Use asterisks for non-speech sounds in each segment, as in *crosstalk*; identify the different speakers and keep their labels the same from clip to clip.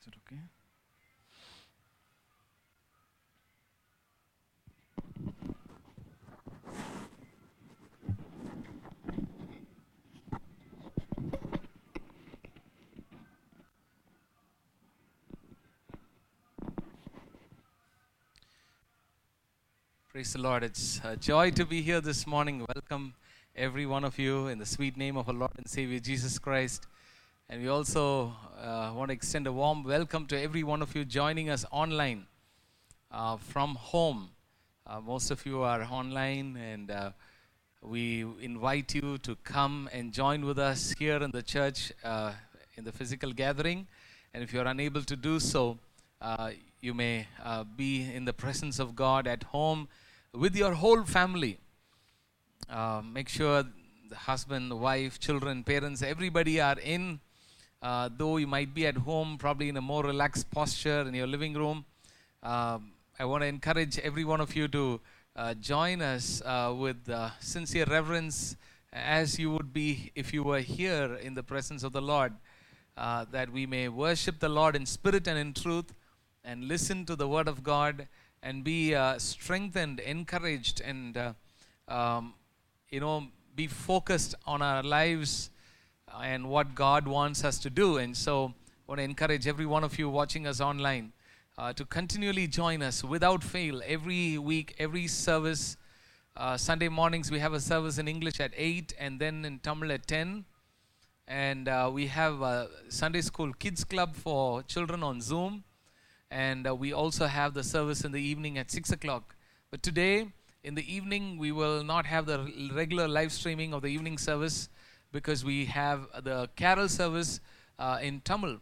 Speaker 1: Is it okay? Praise the Lord. It's a joy to be here this morning. Welcome every one of you in the sweet name of our Lord and Savior Jesus Christ. And we also uh, want to extend a warm welcome to every one of you joining us online uh, from home. Uh, most of you are online, and uh, we invite you to come and join with us here in the church uh, in the physical gathering. And if you're unable to do so, uh, you may be in the presence of God at home with your whole family. Make sure the husband, the wife, children, parents, everybody are in. Uh, though you might be at home, probably in a more relaxed posture in your living room. Um, I want to encourage every one of you to uh, join us uh, with uh, sincere reverence as you would be if you were here in the presence of the Lord, uh, that we may worship the Lord in spirit and in truth and listen to the word of God and be uh, strengthened, encouraged, and um, you know, be focused on our lives and what God wants us to do. And so, I want to encourage every one of you watching us online uh, to continually join us without fail every week, every service. Uh, Sunday mornings, we have a service in English at 8 and then in Tamil at 10. And uh, we have a Sunday school kids club for children on Zoom. And uh, we also have the service in the evening at 6 o'clock. But today, in the evening, we will not have the regular live streaming of the evening service because we have the carol service uh, in Tamil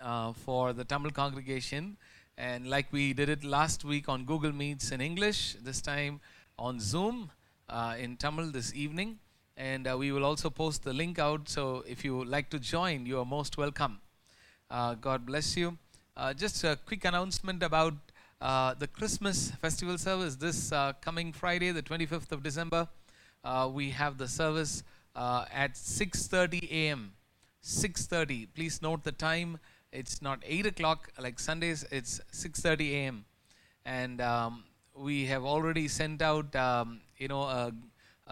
Speaker 1: uh, for the Tamil congregation. And like we did it last week on Google Meets in English, this time on Zoom uh, in Tamil this evening. And uh, we will also post the link out. So if you like to join, you are most welcome. Uh, God bless you. Uh, just a quick announcement about the Christmas festival service. This coming Friday, the 25th of December, we have the service uh, at 6:30 a.m. 6:30. Please note the time. It's not 8 o'clock like Sundays. It's 6:30 a.m. And um, we have already sent out, um, you know, a,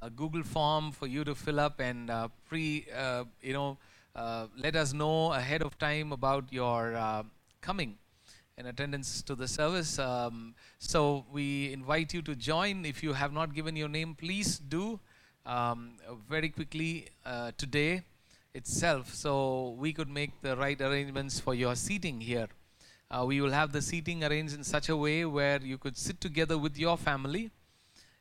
Speaker 1: a Google form for you to fill up and uh, pre, uh, you know, uh, let us know ahead of time about your uh, coming and attendance to the service. Um, so we invite you to join. If you have not given your name, please do um, very quickly uh, today itself so we could make the right arrangements for your seating here. Uh, we will have the seating arranged in such a way where you could sit together with your family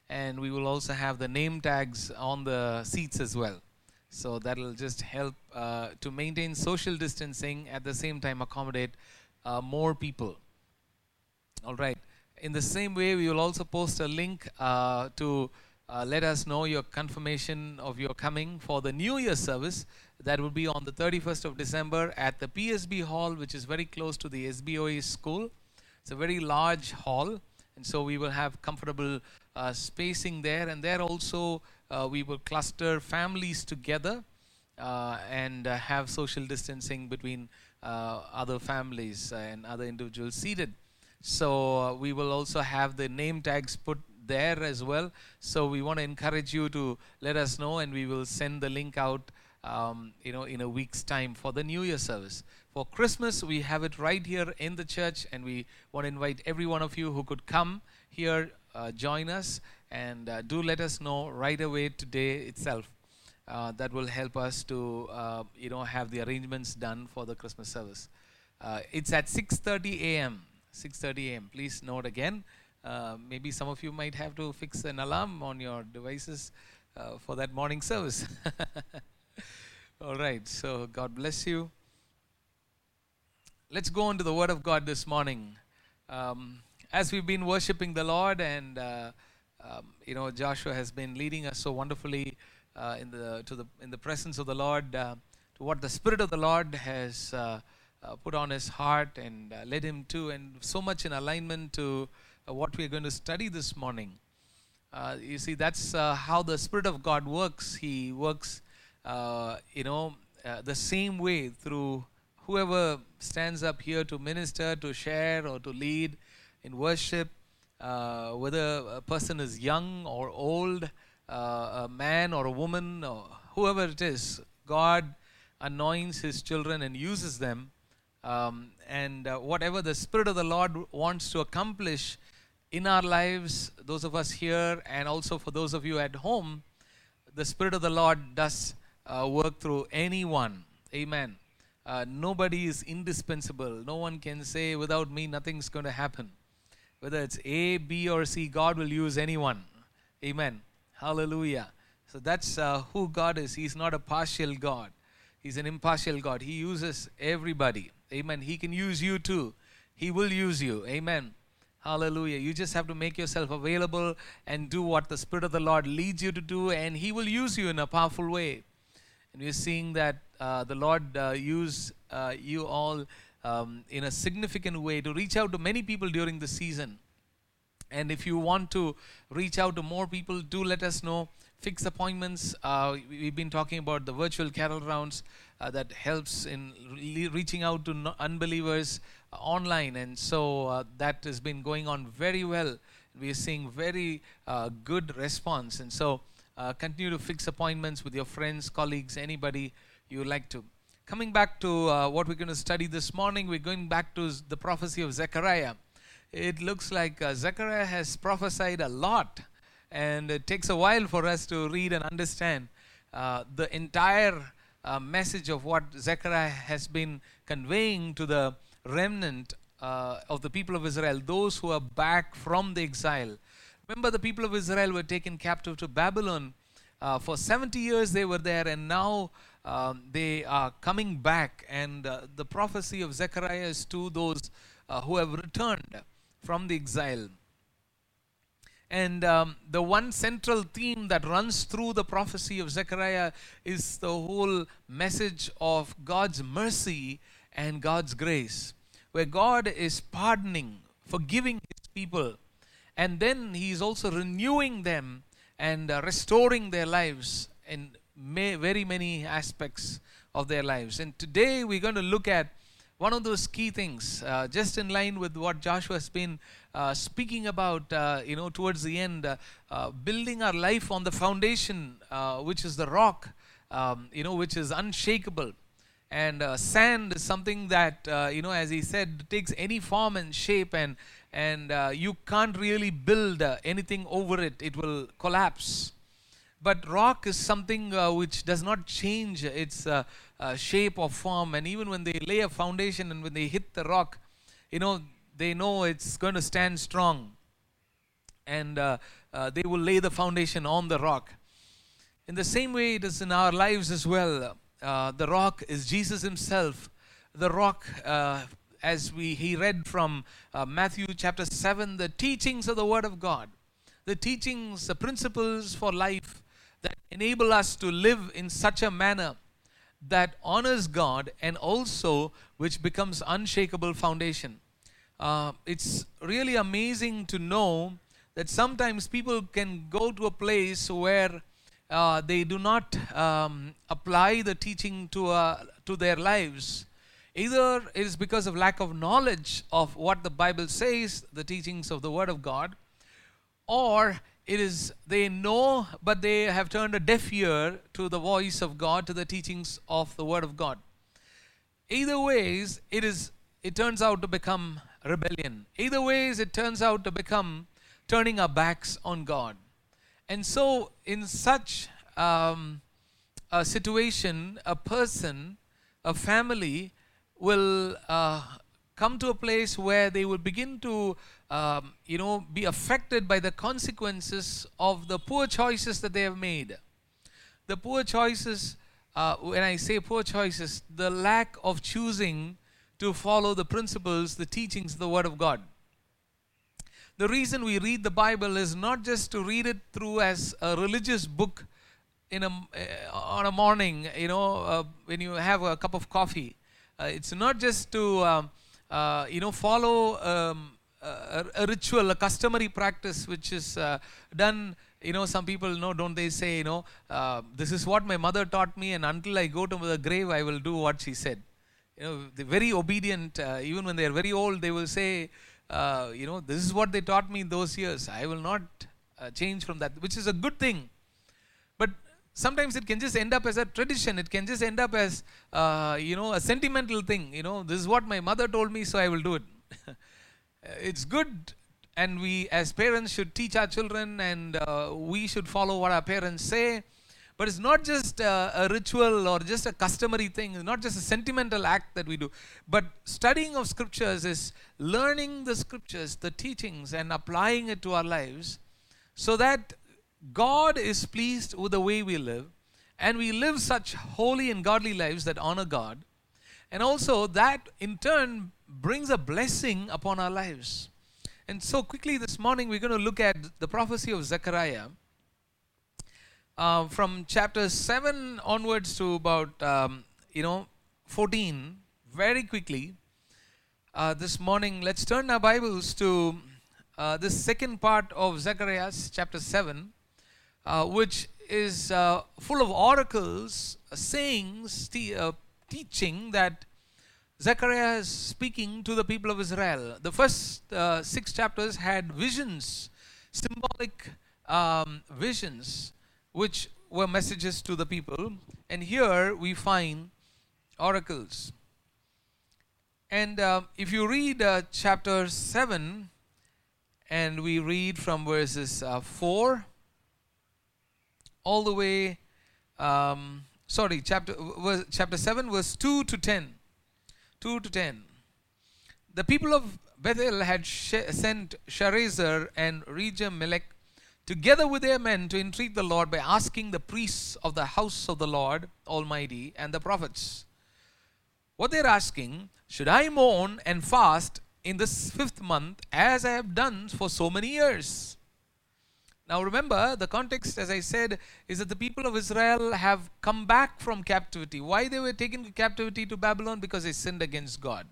Speaker 1: and we will also have the name tags on the seats as well. So that will just help uh, to maintain social distancing at the same time accommodate uh, more people. All right. In the same way, we will also post a link uh, to uh, let us know your confirmation of your coming for the New Year service. That will be on the 31st of December at the PSB Hall, which is very close to the SBOE school. It's a very large hall, and so we will have comfortable uh, spacing there. And there also, uh, we will cluster families together uh, and uh, have social distancing between uh, other families and other individuals seated. So we will also have the name tags put there as well. So we want to encourage you to let us know, and we will send the link out. Um, you know, in a week's time for the New Year service. For Christmas, we have it right here in the church, and we want to invite every one of you who could come here, uh, join us, and uh, do let us know right away today itself. Uh, that will help us to, uh, you know, have the arrangements done for the Christmas service. Uh, it's at 6:30 a.m. 6:30 a.m. Please note again. Uh, maybe some of you might have to fix an alarm on your devices uh, for that morning service. *laughs* All right. So God bless you. Let's go on to the Word of God this morning. Um, as we've been worshiping the Lord, and uh, um, you know, Joshua has been leading us so wonderfully uh, in the to the in the presence of the Lord, uh, to what the Spirit of the Lord has put on his heart and led him to, and so much in alignment to what we are going to study this morning. Uh, you see, that's uh, how the Spirit of God works. He works, uh, you know, uh, the same way through whoever stands up here to minister, to share, or to lead in worship, uh, whether a person is young or old, uh, a man or a woman, or whoever it is, God anoints His children and uses them. Um, and uh, whatever the Spirit of the Lord wants to accomplish in our lives, those of us here, and also for those of you at home, the Spirit of the Lord does uh, work through anyone. Amen. Uh, nobody is indispensable. No one can say, without me, nothing's going to happen. Whether it's A, B, or C, God will use anyone. Amen. Hallelujah. So that's uh, who God is. He's not a partial God, He's an impartial God. He uses everybody. Amen. He can use you too. He will use you. Amen. Hallelujah. You just have to make yourself available and do what the Spirit of the Lord leads you to do, and He will use you in a powerful way. And we're seeing that uh, the Lord uh, uh, you all um, in a significant way to reach out to many people during the season. And if you want to reach out to more people, do let us know. Fix appointments. Uh, we've been talking about the virtual carol rounds uh, that helps in re- reaching out to no- unbelievers online, and so uh, that has been going on very well. We are seeing very uh, good response, and so uh, continue to fix appointments with your friends, colleagues, anybody you like to. Coming back to uh, what we're going to study this morning, we're going back to the prophecy of Zechariah. It looks like uh, Zechariah has prophesied a lot, and it takes a while for us to read and understand uh, the entire uh, message of what Zechariah has been conveying to the remnant uh, of the people of Israel, those who are back from the exile. Remember, the people of Israel were taken captive to Babylon. Uh, for 70 years they were there, and now um, they are coming back. And uh, the prophecy of Zechariah is to those uh, who have returned from the exile. And um, the one central theme that runs through the prophecy of Zechariah is the whole message of God's mercy and God's grace, where God is pardoning, forgiving his people, and then he is also renewing them and uh, restoring their lives in may, very many aspects of their lives. And today we're going to look at one of those key things, uh, just in line with what Joshua has been uh, speaking about, uh, you know, towards the end, uh, uh, building our life on the foundation, uh, which is the rock, um, you know, which is unshakable. And uh, sand is something that, uh, you know, as he said, takes any form and shape, and and uh, you can't really build uh, anything over it; it will collapse. But rock is something uh, which does not change its uh, shape or form. And even when they lay a foundation and when they hit the rock, you know, they know it's going to stand strong. And they will lay the foundation on the rock. In the same way, it is in our lives as well. Uh, the rock is Jesus Himself. The rock, uh, as we he read from uh, Matthew chapter 7, the teachings of the Word of God, the teachings, the principles for life that enable us to live in such a manner that honors God and also which becomes unshakable foundation. Uh, it's really amazing to know that sometimes people can go to a place where uh, they do not um, apply the teaching to, uh, to their lives. Either it is because of lack of knowledge of what the Bible says, the teachings of the Word of God, or it is they know but they have turned a deaf ear to the voice of God, to the teachings of the Word of God. Either ways, it is it turns out to become rebellion. Either ways, it turns out to become turning our backs on God. And so, in such um, a situation, a person, a family will uh, come to a place where they will begin to, um, you know, be affected by the consequences of the poor choices that they have made. The poor choices, uh, when I say poor choices, the lack of choosing to follow the principles, the teachings the Word of God the reason we read the Bible is not just to read it through as a religious book in a, uh, on a morning, you know, uh, when you have a cup of coffee. Uh, it's not just to, um, uh, you know, follow um, a, a ritual, a customary practice which is uh, done. You know, some people know, don't they say, you know, uh, this is what my mother taught me, and until I go to the grave, I will do what she said. you know, they're very obedient. Uh, even when they're very old, they will say, uh, you know, this is what they taught me in those years. I will not uh, change from that, which is a good thing. But sometimes it can just end up as a tradition. It can just end up as, uh, you know, a sentimental thing. You know, this is what my mother told me, so I will do it. *laughs* it's good and we as parents should teach our children and uh, we should follow what our parents say but it's not just a, a, ritual or just a customary thing. It's not just a sentimental act that we do. But studying of scriptures is learning the scriptures the teachings and applying it to our lives so that god is pleased with the way we live and we live such holy and godly lives that honor god. And also that in turn brings a blessing upon our lives. And so, quickly this morning, we're going to look at the prophecy of Zechariah uh, from chapter 7 onwards to about, um, you know, 14, very quickly. Uh, this morning, let's turn our Bibles to uh, the second part of Zechariah chapter 7, uh, which is uh, full of oracles, sayings, uh, teaching that Zechariah is speaking to the people of Israel. The first uh, six chapters had visions, symbolic um, visions, which were messages to the people. And here we find oracles. And uh, if you read uh, chapter 7, and we read from verses uh, 4 all the way, um, sorry, chapter, chapter 7, verse 2 to 10 2 to 10. The people of Bethel had sent Sharezer and Regem together with their men to entreat the Lord by asking the priests of the house of the Lord Almighty and the prophets. What they're asking, should I mourn and fast in this fifth month as I have done for so many years? Now remember, the context, as I said, is that the people of Israel have come back from captivity. Why they were taken to captivity to Babylon? Because they sinned against God.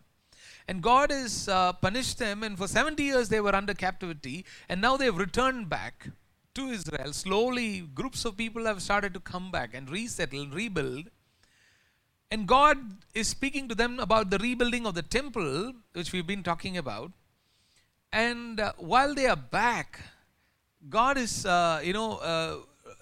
Speaker 1: And God has uh, punished them, and for 70 years they were under captivity, and now they've returned back to Israel. Slowly, groups of people have started to come back and resettle, rebuild. And God is speaking to them about the rebuilding of the temple, which we've been talking about. And uh, while they are back, God is, uh, you know, uh,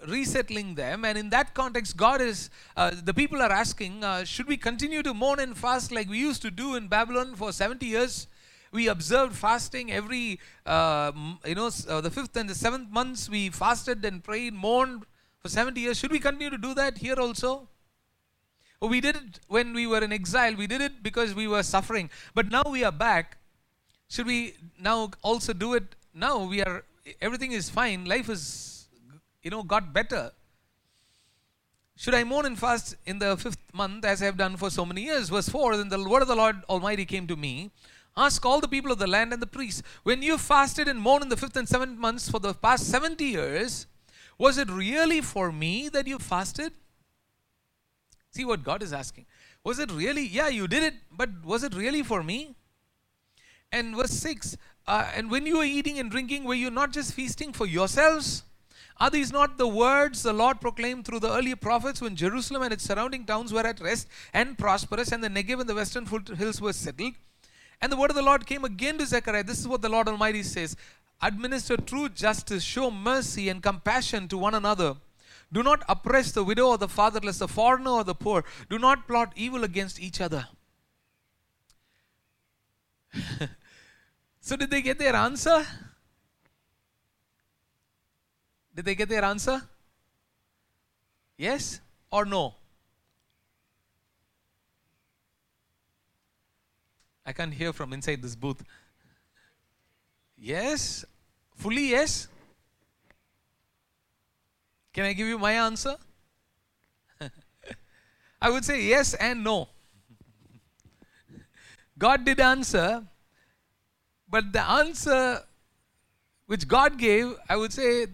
Speaker 1: resettling them. And in that context, God is, uh, the people are asking, uh, should we continue to mourn and fast like we used to do in Babylon for 70 years? We observed fasting every, uh, you know, uh, the fifth and the seventh months. We fasted and prayed, mourned for 70 years. Should we continue to do that here also? Oh, we did it when we were in exile. We did it because we were suffering. But now we are back. Should we now also do it? Now we are everything is fine, life is, you know, got better. Should I mourn and fast in the fifth month as I have done for so many years? Verse 4 Then the word of the Lord Almighty came to me. Ask all the people of the land and the priests, when you fasted and mourned in the fifth and seventh months for the past 70 years, was it really for me that you fasted? See what God is asking. Was it really? Yeah, you did it, but was it really for me? And verse 6 uh, and when you were eating and drinking, were you not just feasting for yourselves? Are these not the words the Lord proclaimed through the earlier prophets when Jerusalem and its surrounding towns were at rest and prosperous, and the Negev and the western hills were settled? And the word of the Lord came again to Zechariah. This is what the Lord Almighty says Administer true justice, show mercy and compassion to one another. Do not oppress the widow or the fatherless, the foreigner or the poor. Do not plot evil against each other. *laughs* So, did they get their answer? Did they get their answer? Yes or no? I can't hear from inside this booth. Yes? Fully yes? Can I give you my answer? *laughs* I would say yes and no. *laughs* God did answer, but the answer which God gave, I would say,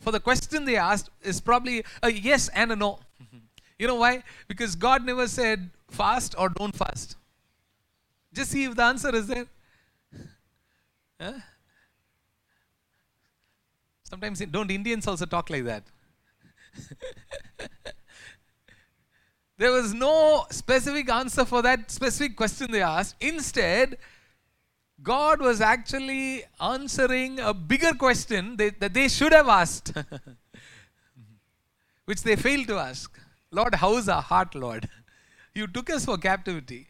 Speaker 1: for the question they asked, is probably a yes and a no. *laughs* you know why? Because God never said fast or don't fast. Just see if the answer is there. Huh? Sometimes don't Indians also talk like that? *laughs* There was no specific answer for that specific question they asked. Instead, God was actually answering a bigger question they, that they should have asked, *laughs* which they failed to ask. Lord, how is our heart, Lord? You took us for captivity.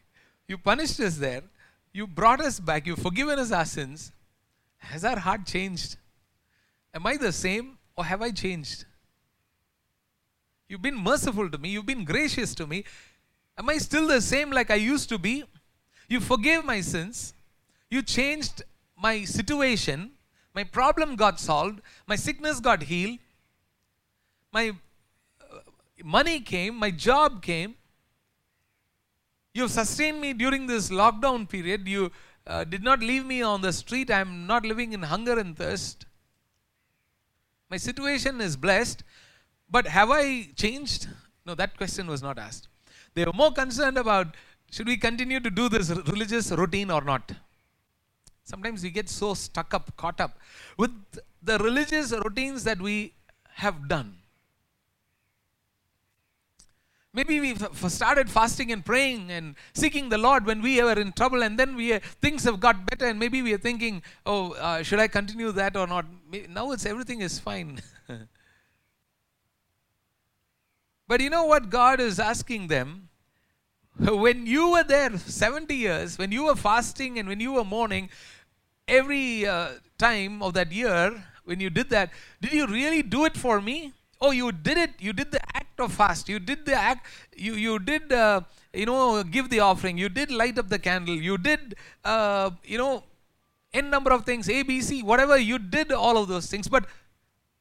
Speaker 1: You punished us there. You brought us back. You've forgiven us our sins. Has our heart changed? Am I the same or have I changed? You've been merciful to me. You've been gracious to me. Am I still the same like I used to be? You forgave my sins. You changed my situation. My problem got solved. My sickness got healed. My uh, money came. My job came. You sustained me during this lockdown period. You uh, did not leave me on the street. I am not living in hunger and thirst. My situation is blessed, but have I changed? No, that question was not asked. They were more concerned about should we continue to do this religious routine or not? Sometimes we get so stuck up, caught up with the religious routines that we have done. Maybe we started fasting and praying and seeking the Lord when we were in trouble, and then we things have got better, and maybe we are thinking, "Oh, uh, should I continue that or not?" Now it's everything is fine. *laughs* but you know what God is asking them? *laughs* When you were there 70 years, when you were fasting and when you were mourning, every uh, time of that year, when you did that, did you really do it for me? Oh, you did it. You did the act of fast. You did the act. You you did. Uh, you know, give the offering. You did light up the candle. You did. Uh, you know, n number of things. A, B, C, whatever. You did all of those things. But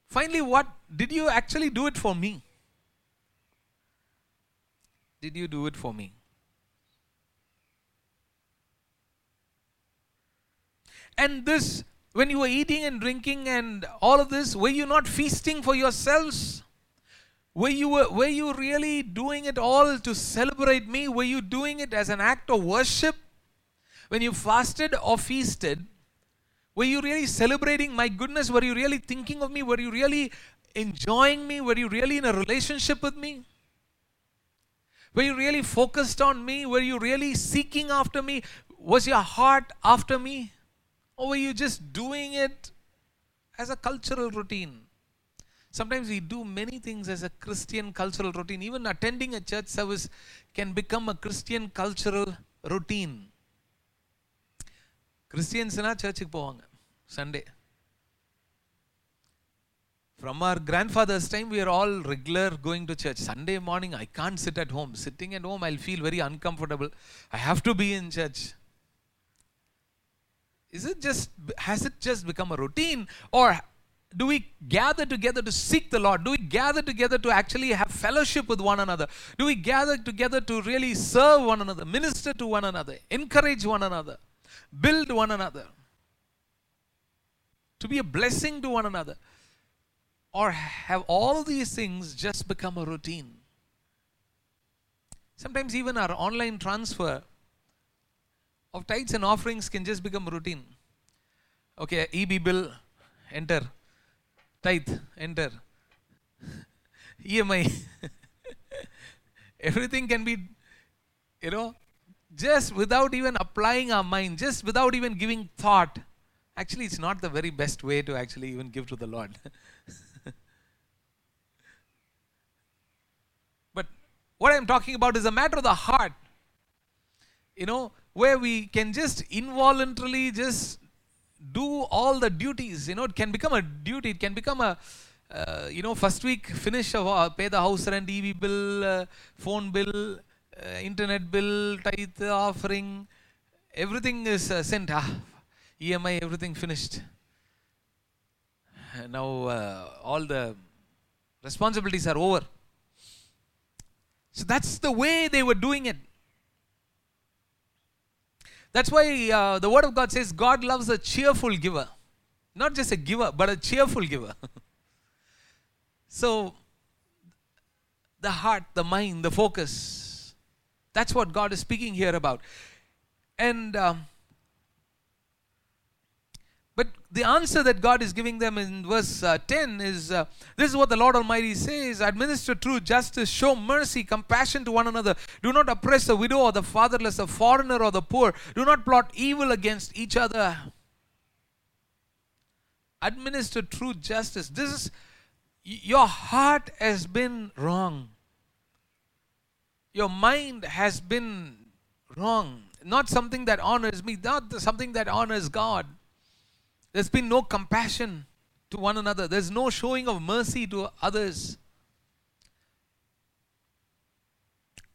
Speaker 1: finally, what did you actually do it for me? Did you do it for me? And this when you were eating and drinking and all of this, were you not feasting for yourselves? Were you, were you really doing it all to celebrate me? Were you doing it as an act of worship? When you fasted or feasted, were you really celebrating my goodness? Were you really thinking of me? Were you really enjoying me? Were you really in a relationship with me? Were you really focused on me? Were you really seeking after me? Was your heart after me? Or were you just doing it as a cultural routine? Sometimes we do many things as a Christian cultural routine. Even attending a church service can become a Christian cultural routine. கிறிஸ்டியன்ஸ்னா சர்ச்சுக்கு போவாங்க Sunday From our grandfather's time, we are all regular going to church. Sunday morning, I can't sit at home. Sitting at home, I'll feel very uncomfortable. I have to be in church. is it just, has it just become a routine? Or do we gather together to seek the Lord? Do we gather together to actually have fellowship with one another? Do we gather together to really serve one another, minister to one another, encourage one another, build one another? To be a blessing to one another? Or have all these things just become a routine? Sometimes even our online transfer of tithes and offerings can just become routine. Okay, EB bill, enter. Tithe, enter. *laughs* EMI. *laughs* Everything can be, you know, just without even applying our mind, just without even giving thought. Actually, it's not the very best way to actually even give to the Lord. *laughs* but what I'm talking about is a matter of the heart. You know, where we can just involuntarily just do all the duties. You know, it can become a duty. It can become a, uh, you know, first week finish of uh, pay the house rent, EB bill, uh, phone bill, uh, internet bill, tithe, offering. Everything is uh, sent. Ah, EMI, everything finished. Now uh, all the responsibilities are over. So that's the way they were doing it. That's why uh, the Word of God says God loves a cheerful giver. Not just a giver, but a cheerful giver. *laughs* so, the heart, the mind, the focus. That's what God is speaking here about. And, um, But the answer that God is giving them in verse uh, 10 is uh, this is what the Lord Almighty says administer truth, justice, show mercy, compassion to one another. Do not oppress the widow or the fatherless, the foreigner or the poor. Do not plot evil against each other. Administer truth, justice. This is your heart has been wrong. Your mind has been wrong. Not something that honors me, not something that honors God. There's been no compassion to one another, there's no showing of mercy to others.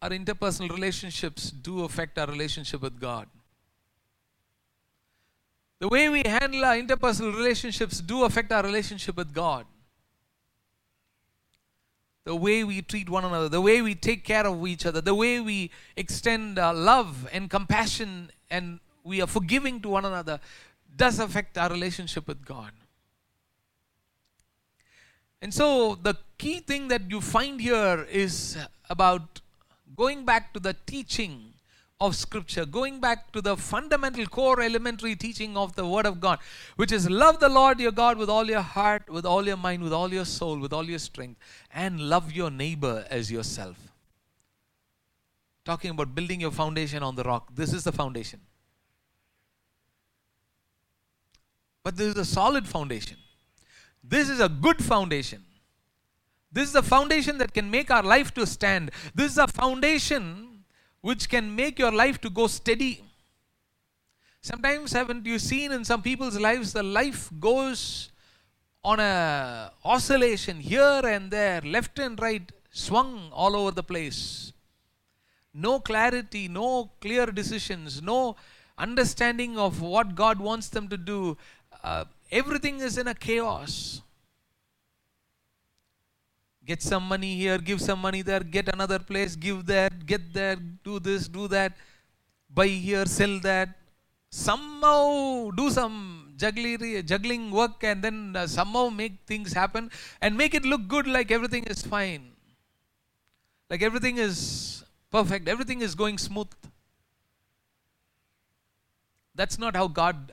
Speaker 1: Our interpersonal relationships do affect our relationship with God. The way we handle our interpersonal relationships do affect our relationship with God. The way we treat one another, the way we take care of each other, the way we extend love and compassion and we are forgiving to one another does affect our relationship with God. And so, the key thing that you find here is about going back to the teaching of Scripture, going back to the fundamental core elementary teaching of the Word of God, which is love the Lord your God with all your heart, with all your mind, with all your soul, with all your strength, and love your neighbor as yourself. Talking about building your foundation on the rock. This is the foundation. But this is a solid foundation. This is a good foundation. This is a foundation that can make our life to stand. This is a foundation which can make your life to go steady. Sometimes haven't you seen in some people's lives the life goes on a oscillation here and there, left and right, swung all over the place. No clarity, no clear decisions, no understanding of what God wants them to do. Uh, everything is in a chaos get some money here, give some money there, get another place, give that, get there, do this, do that, buy here, sell that. Somehow do some juggling work and then uh, somehow make things happen and make it look good like everything is fine. Like everything is perfect, everything is going smooth. That's not how God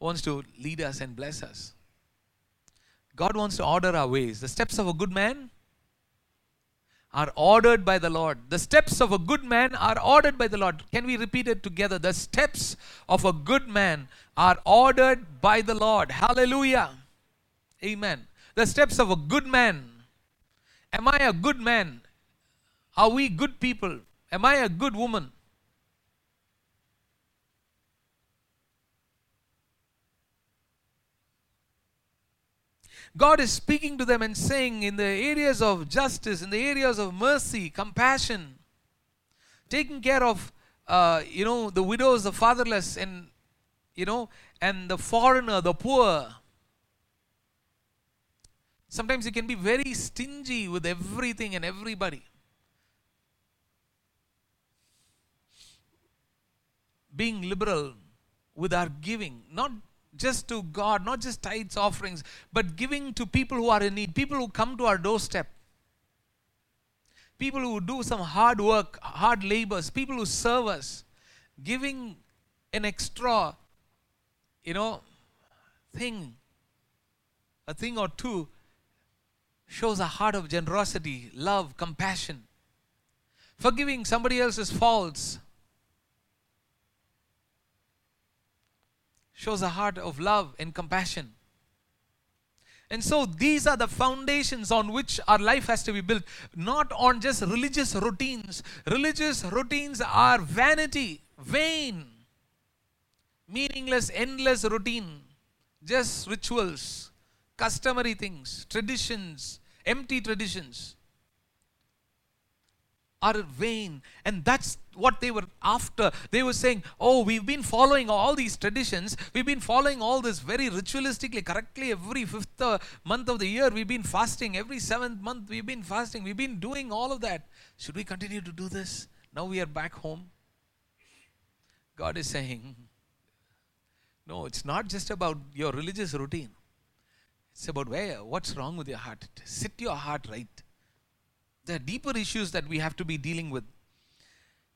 Speaker 1: wants to lead us and bless us. God wants to order our ways. The steps of a good man are ordered by the Lord. The steps of a good man are ordered by the Lord. Can we repeat it together? The steps of a good man are ordered by the Lord. Hallelujah. Amen. The steps of a good man. Am I a good man? Are we good people? Am I a good woman? God is speaking to them and saying, in the areas of justice, in the areas of mercy, compassion, taking care of, uh, you know, the widows, the fatherless, and, you know, and the foreigner, the poor. Sometimes you can be very stingy with everything and everybody. Being liberal with our giving, not just to God, not just tithes, offerings, but giving to people who are in need, people who come to our doorstep, people who do some hard work, hard labors, people who serve us, giving an extra, you know, thing, a thing or two, shows a heart of generosity, love, compassion. Forgiving somebody else's faults shows a heart of love and compassion. And so these are the foundations on which our life has to be built, not on just religious routines. Religious routines are vanity, vain, meaningless, endless routine, just rituals, customary things, traditions, empty traditions are vain. And that's what they were after. They were saying, Oh, we've been following all these traditions. We've been following all this very ritualistically, correctly. Every fifth uh, month of the year, we've been fasting. Every seventh month, we've been fasting. We've been doing all of that. Should we continue to do this? Now we are back home. God is saying, No, it's not just about your religious routine. It's about where, what's wrong with your heart. Set your heart right there are deeper issues that we have to be dealing with.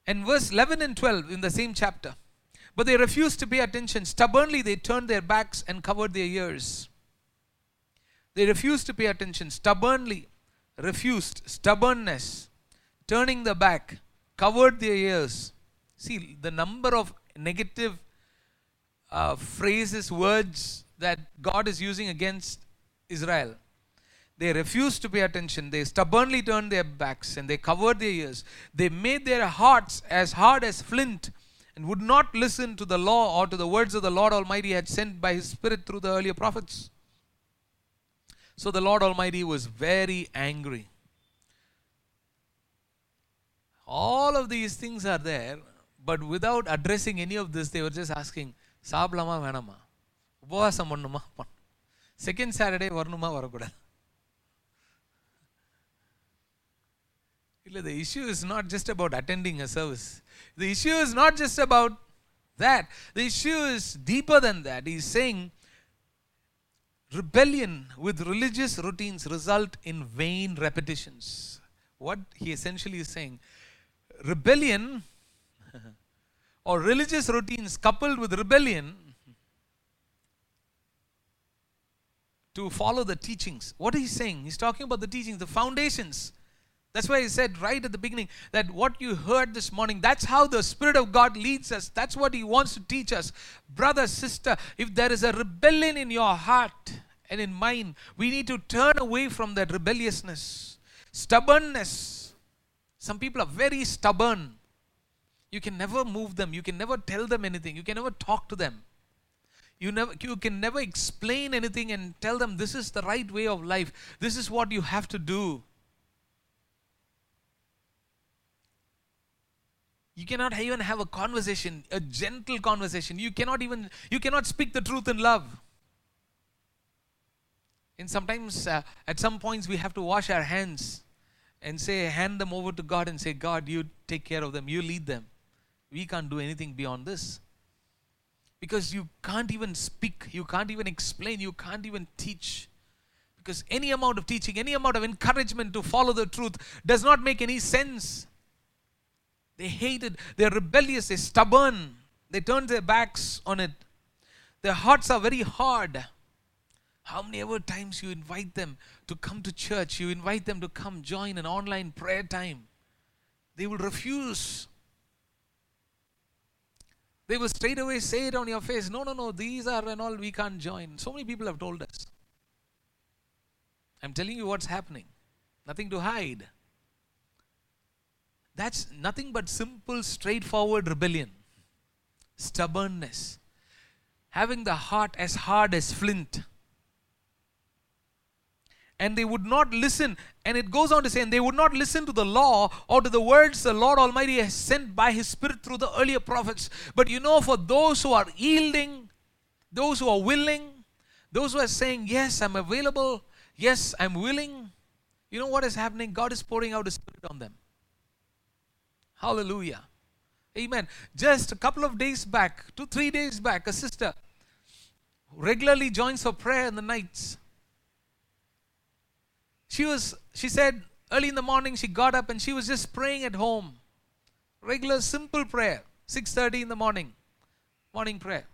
Speaker 1: And verse 11 and 12 in the same chapter. But they refused to pay attention. Stubbornly, they turned their backs and covered their ears. They refused to pay attention. Stubbornly, refused. Stubbornness, turning the back, covered their ears. See, the number of negative uh, phrases, words that God is using against Israel. They refused to pay attention. They stubbornly turned their backs and they covered their ears. They made their hearts as hard as flint and would not listen to the law or to the words of the Lord Almighty had sent by His Spirit through the earlier prophets. So the Lord Almighty was very angry. All of these things are there, but without addressing any of this, they were just asking, சாப்பிடலாமா வேணாமா உபவாசம் பண்ணுமா second Saturday வரணுமா வரக்கூடாது இல்லை the issue is not just about attending a service the issue is not just about that the issue is deeper than that he's saying rebellion with religious routines result in vain repetitions what he essentially is saying rebellion *laughs* or religious routines coupled with rebellion to follow the teachings what he's saying he's talking about the teachings the foundations that's why he said right at the beginning that what you heard this morning, that's how the Spirit of God leads us. That's what He wants to teach us. Brother, sister, if there is a rebellion in your heart and in mine, we need to turn away from that rebelliousness, stubbornness. Some people are very stubborn. You can never move them, you can never tell them anything, you can never talk to them. You, never, you can never explain anything and tell them this is the right way of life, this is what you have to do. You cannot even have a conversation a gentle conversation. You cannot even you cannot speak the truth in love. And sometimes uh, at some points we have to wash our hands and say hand them over to god and say god you take care of them. You lead them. We can't do anything beyond this. Because you can't even speak you can't even explain you can't even teach. Because any amount of teaching any amount of encouragement to follow the truth does not make any sense they hated, they're rebellious, they're stubborn, they turned their backs on it. Their hearts are very hard. How many ever times you invite them to come to church, you invite them to come join an online prayer time, they will refuse. They will straight away say it on your face, no, no, no, these are and all, we can't join. So many people have told us. I'm telling you what's happening. Nothing to hide. That's nothing but simple, straightforward rebellion, stubbornness, having the heart as hard as flint. And they would not listen. And it goes on to say, and they would not listen to the law or to the words the Lord Almighty has sent by His Spirit through the earlier prophets. But you know, for those who are yielding, those who are willing, those who are saying, Yes, I'm available, yes, I'm willing, you know what is happening? God is pouring out His Spirit on them. Hallelujah. Amen. Just a couple of days back, two, three days back, a sister regularly joins for prayer in the nights. She was, she said, early in the morning she got up and she was just praying at home. Regular simple prayer, 6:30 in the morning. Morning prayer.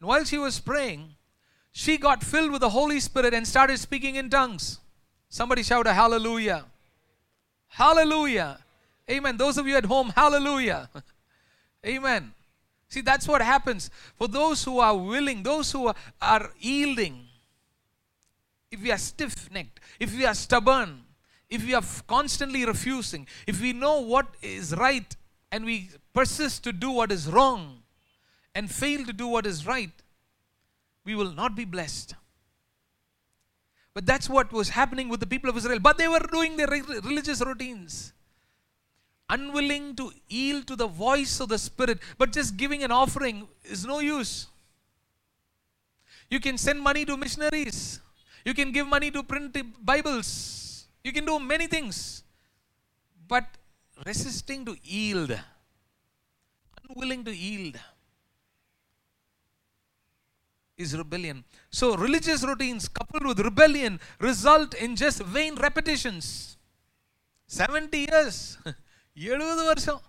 Speaker 1: And while she was praying, she got filled with the Holy Spirit and started speaking in tongues. Somebody shout a hallelujah. Hallelujah. Amen. Those of you at home, hallelujah. *laughs* Amen. See, that's what happens. For those who are willing, those who are, yielding, if we are stiff necked, if we are stubborn, if we are constantly refusing, if we know what is right and we persist to do what is wrong and fail to do what is right, we will not be blessed. But that's what was happening with the people of Israel. But they were doing their religious routines unwilling to yield to the voice of the Spirit, but just giving an offering is no use. You can send money to missionaries, you can give money to print Bibles, you can do many things, but resisting to yield, unwilling to yield. Is rebellion. So, religious routines coupled with rebellion result in just vain repetitions. 70 years *laughs* எழுபது வருஷம்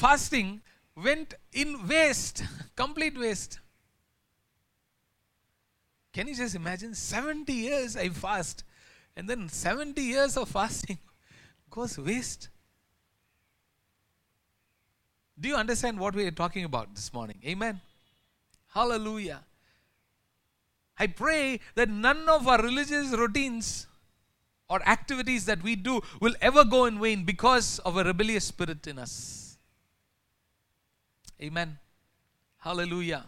Speaker 1: fasting went in waste, complete waste. Can you just imagine? 70 years I fast, and then 70 years of fasting goes waste. Do you understand what we are talking about this morning? Amen. Hallelujah. I pray that none of our religious routines or activities that we do will ever go in vain because of a rebellious spirit in us. Amen. Hallelujah.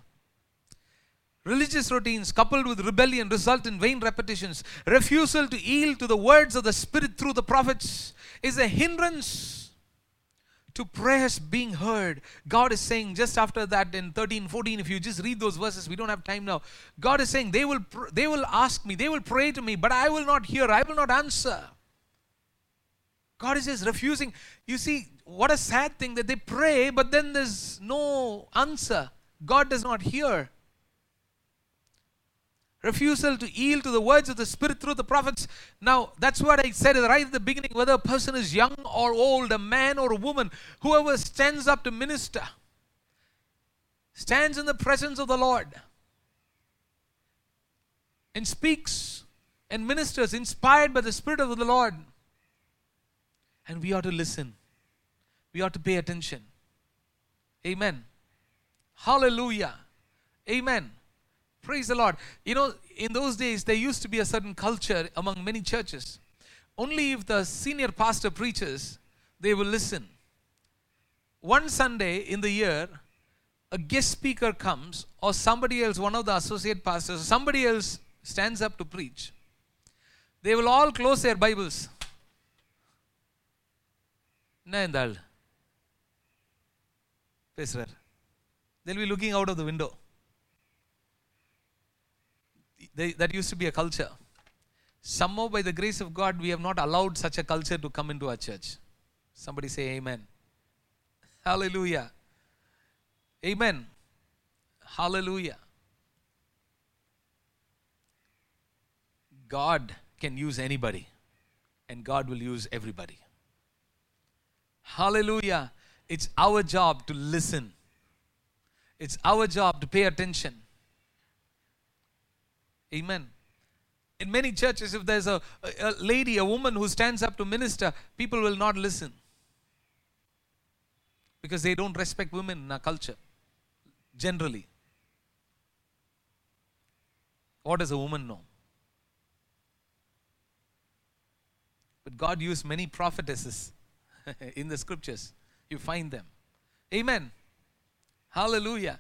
Speaker 1: Religious routines coupled with rebellion result in vain repetitions. Refusal to yield to the words of the Spirit through the prophets is a hindrance to prayers being heard. God is saying just after that in 13, 14, if you just read those verses, we don't have time now. God is saying they will pr- they will ask me, they will pray to me, but I will not hear, I will not answer. God is just refusing. You see, what a sad thing that they pray, but then there's no answer. God does not hear refusal to yield to the words of the Spirit through the prophets. Now, that's what I said right at the beginning whether a person is young or old, a man or a woman, whoever stands up to minister, stands in the presence of the Lord and speaks and ministers inspired by the Spirit of the Lord. And we ought to listen, we ought to pay attention. Amen. Hallelujah. Amen. Praise the Lord. You know, in those days, there used to be a certain culture among many churches. Only if the senior pastor preaches, they will listen. One Sunday in the year, a guest speaker comes, or somebody else, one of the associate pastors, somebody else stands up to preach. They will all close their Bibles. They'll be looking out of the window they, that used to be a culture. Somehow, by the grace of God, we have not allowed such a culture to come into our church. Somebody say Amen. Hallelujah. Amen. Hallelujah. God can use anybody, and God will use everybody. Hallelujah. It's our job to listen, it's our job to pay attention. Amen. In many churches, if there's a, a, lady, a woman who stands up to minister, people will not listen because they don't respect women in our culture generally. What does a woman know? But God used many prophetesses *laughs* in the scriptures. You find them. Amen. Hallelujah.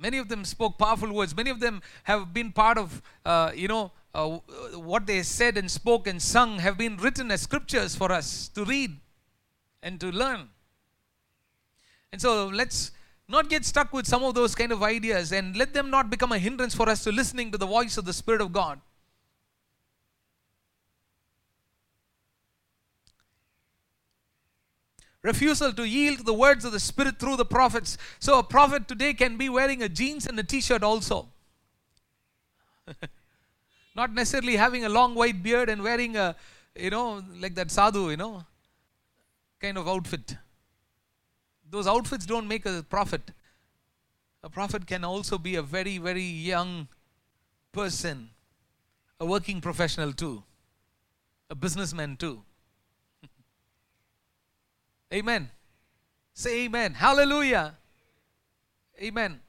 Speaker 1: Many of them spoke powerful words. Many of them have been part of, uh, you know, uh, what they said and spoke and sung have been written as scriptures for us to read and to learn. And so let's not get stuck with some of those kind of ideas and let them not become a hindrance for us to listening to the voice of the Spirit of God. Refusal to yield to the words of the Spirit through the prophets. So, a prophet today can be wearing a jeans and a t shirt also. *laughs* Not necessarily having a long white beard and wearing a, you know, like that sadhu, you know, kind of outfit. Those outfits don't make a prophet. A prophet can also be a very, very young person, a working professional too, a businessman too. Amen. Say amen. Hallelujah. Amen.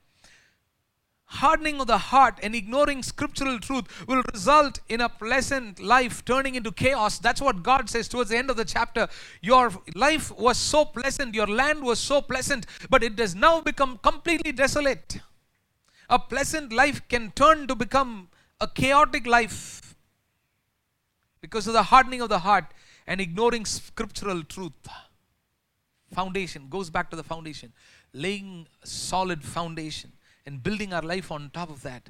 Speaker 1: Hardening of the heart and ignoring scriptural truth will result in a pleasant life turning into chaos. That's what God says towards the end of the chapter. Your life was so pleasant, your land was so pleasant, but it has now become completely desolate. A pleasant life can turn to become a chaotic life because of the hardening of the heart and ignoring scriptural truth foundation goes back to the foundation. Laying solid foundation and building our life on top of that.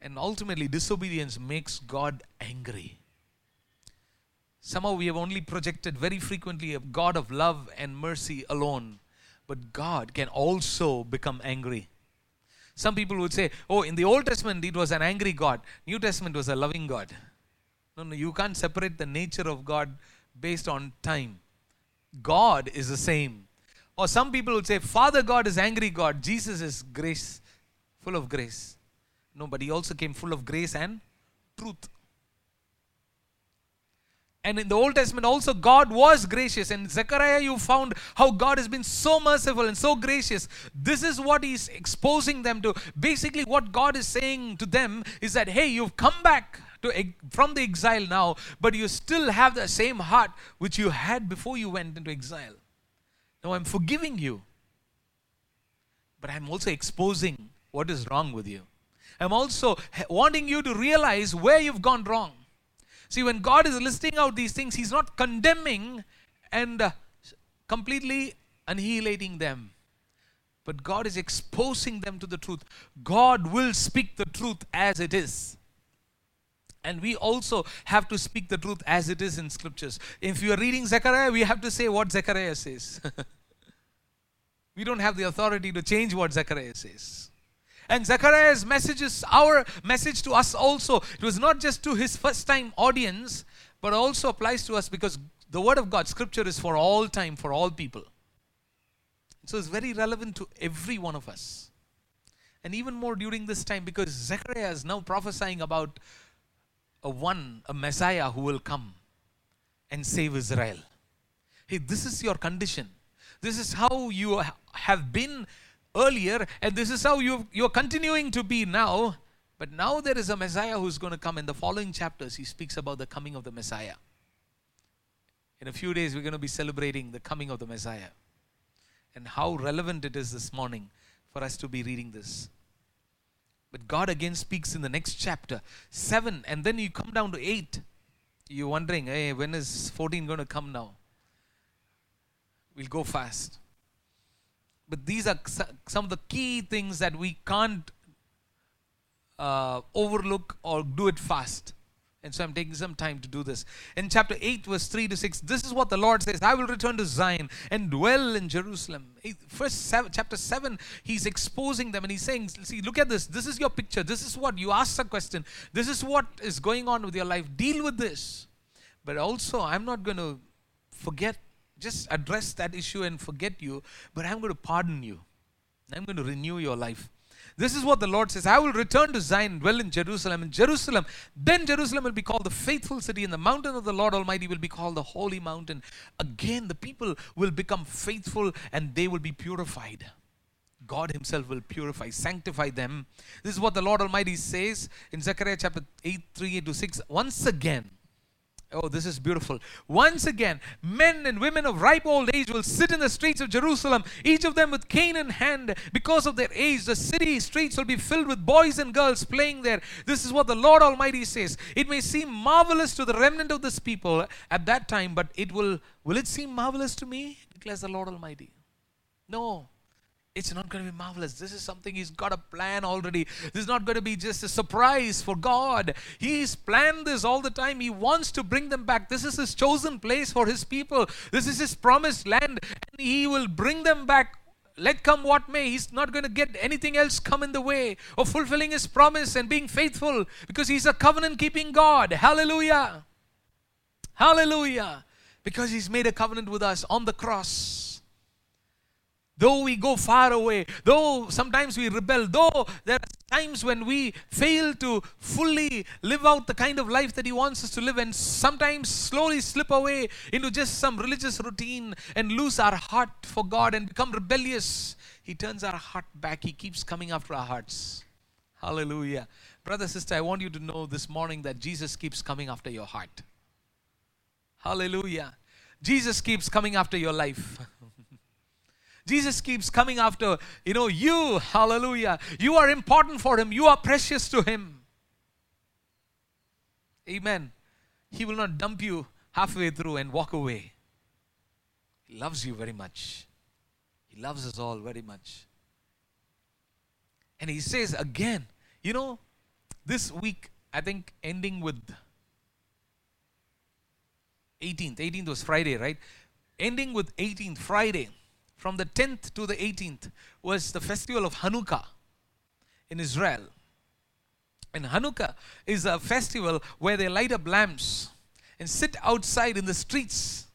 Speaker 1: And ultimately disobedience makes god angry. Somehow we have only projected very frequently a god of love and mercy alone. But god can also become angry. Some people would say oh in the old testament it was an angry god. New testament was a loving god. No no you can't separate the nature of god based on time God is the same. Or some people would say, Father God is angry God, Jesus is grace, full of grace. No, but he also came full of grace and truth. And in the Old Testament, also, God was gracious. And Zechariah, you found how God has been so merciful and so gracious. This is what He's exposing them to. Basically, what God is saying to them is that, hey, you've come back to, from the exile now, but you still have the same heart which you had before you went into exile. Now, I'm forgiving you, but I'm also exposing what is wrong with you. I'm also wanting you to realize where you've gone wrong. See, when God is listing out these things, He's not condemning and uh, completely annihilating them. But God is exposing them to the truth. God will speak the truth as it is. And we also have to speak the truth as it is in scriptures. If you are reading Zechariah, we have to say what Zechariah says. *laughs* we don't have the authority to change what Zechariah says. And Zechariah's message is our message to us also. It was not just to his first time audience, but also applies to us because the word of God, scripture, is for all time, for all people. So it's very relevant to every one of us. And even more during this time because Zechariah is now prophesying about a one, a Messiah who will come and save Israel. Hey, this is your condition. This is how you have been earlier, and this is how you you're continuing to be now. But now there is a Messiah who's going to come. In the following chapters, he speaks about the coming of the Messiah. In a few days, we're going to be celebrating the coming of the Messiah. And how relevant it is this morning for us to be reading this. But God again speaks in the next chapter, 7, and then you come down to 8. You're wondering, hey, when is 14 going to come now? We'll go fast. But these are some of the key things that we can't uh, overlook or do it fast. And so I'm taking some time to do this. In chapter 8, verse 3 to 6, this is what the Lord says I will return to Zion and dwell in Jerusalem. First, seven, chapter 7, he's exposing them and he's saying, See, look at this. This is your picture. This is what you ask a question. This is what is going on with your life. Deal with this. But also, I'm not going to forget just address that issue and forget you, but I'm going to pardon you. I'm going to renew your life. This is what the Lord says I will return to Zion, dwell in Jerusalem. In Jerusalem, then Jerusalem will be called the faithful city, and the mountain of the Lord Almighty will be called the holy mountain. Again, the people will become faithful and they will be purified. God Himself will purify, sanctify them. This is what the Lord Almighty says in Zechariah chapter 8, 3 8 to 6. Once again, Oh, this is beautiful. Once again, men and women of ripe old age will sit in the streets of Jerusalem, each of them with cane in hand. Because of their age, the city streets will be filled with boys and girls playing there. This is what the Lord Almighty says. It may seem marvelous to the remnant of this people at that time, but it will will it seem marvelous to me? declares the Lord Almighty. No. It's not going to be marvelous. This is something He's got a plan already. This is not going to be just a surprise for God. He's planned this all the time. He wants to bring them back. This is His chosen place for His people. This is His promised land. And He will bring them back let come what may. He's not going to get anything else come in the way of fulfilling his promise and being faithful because he's a covenant keeping God. Hallelujah. Hallelujah. Because he's made a covenant with us on the cross. Though we go far away, though sometimes we rebel, though there are times when we fail to fully live out the kind of life that He wants us to live, and sometimes slowly slip away into just some religious routine and lose our heart for God and become rebellious, He turns our heart back. He keeps coming after our hearts. Hallelujah. Brother, sister, I want you to know this morning that Jesus keeps coming after your heart. Hallelujah. Jesus keeps coming after your life. Jesus keeps coming after, you know, you, hallelujah. You are important for him, you are precious to him. Amen. He will not dump you halfway through and walk away. He loves you very much. He loves us all very much. And he says again, you know, this week, I think ending with 18th, 18th was Friday, right? Ending with 18th, Friday from the 10th to the 18th was the festival of Hanukkah in Israel. And Hanukkah is a festival where they light up lamps and sit outside in the streets,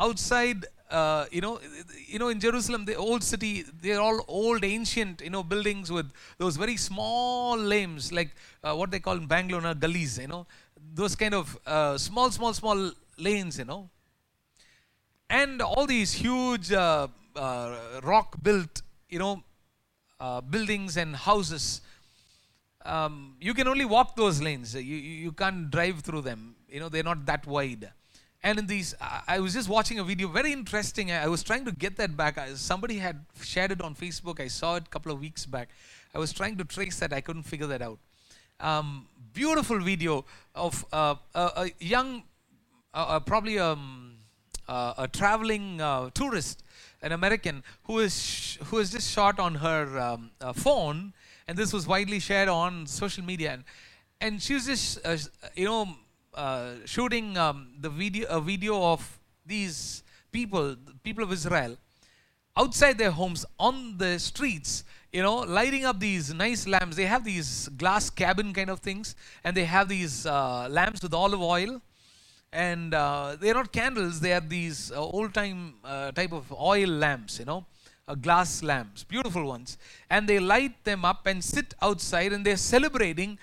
Speaker 1: outside uh, you know, you know, in Jerusalem, the old city, they're all old, ancient, you know, buildings with those very small lanes, like uh, what they call in Bangalore, gullies, you know, those kind of uh, small, small, small lanes, you know, and all these huge uh, uh, rock-built, you know, uh, buildings and houses. Um, you can only walk those lanes. You, you can't drive through them. You know, they're not that wide. And in these, I was just watching a video, very interesting. I was trying to get that back. Somebody had shared it on Facebook. I saw it a couple of weeks back. I was trying to trace that. I couldn't figure that out. Um, beautiful video of uh, a, a, young, uh, uh probably um, uh, a traveling uh, tourist, an American, who is who is just shot on her um, uh, phone, and this was widely shared on social media, and, and she was just you know shooting um, the video a video of these people, people of Israel, outside their homes on the streets you know, lighting up these nice lamps. They have these glass cabin kind of things, and they have these uh, lamps with olive oil, and uh, they're not candles. They are these uh, old-time uh, type of oil lamps, you know, uh, glass lamps, beautiful ones, and they light them up and sit outside, and they're celebrating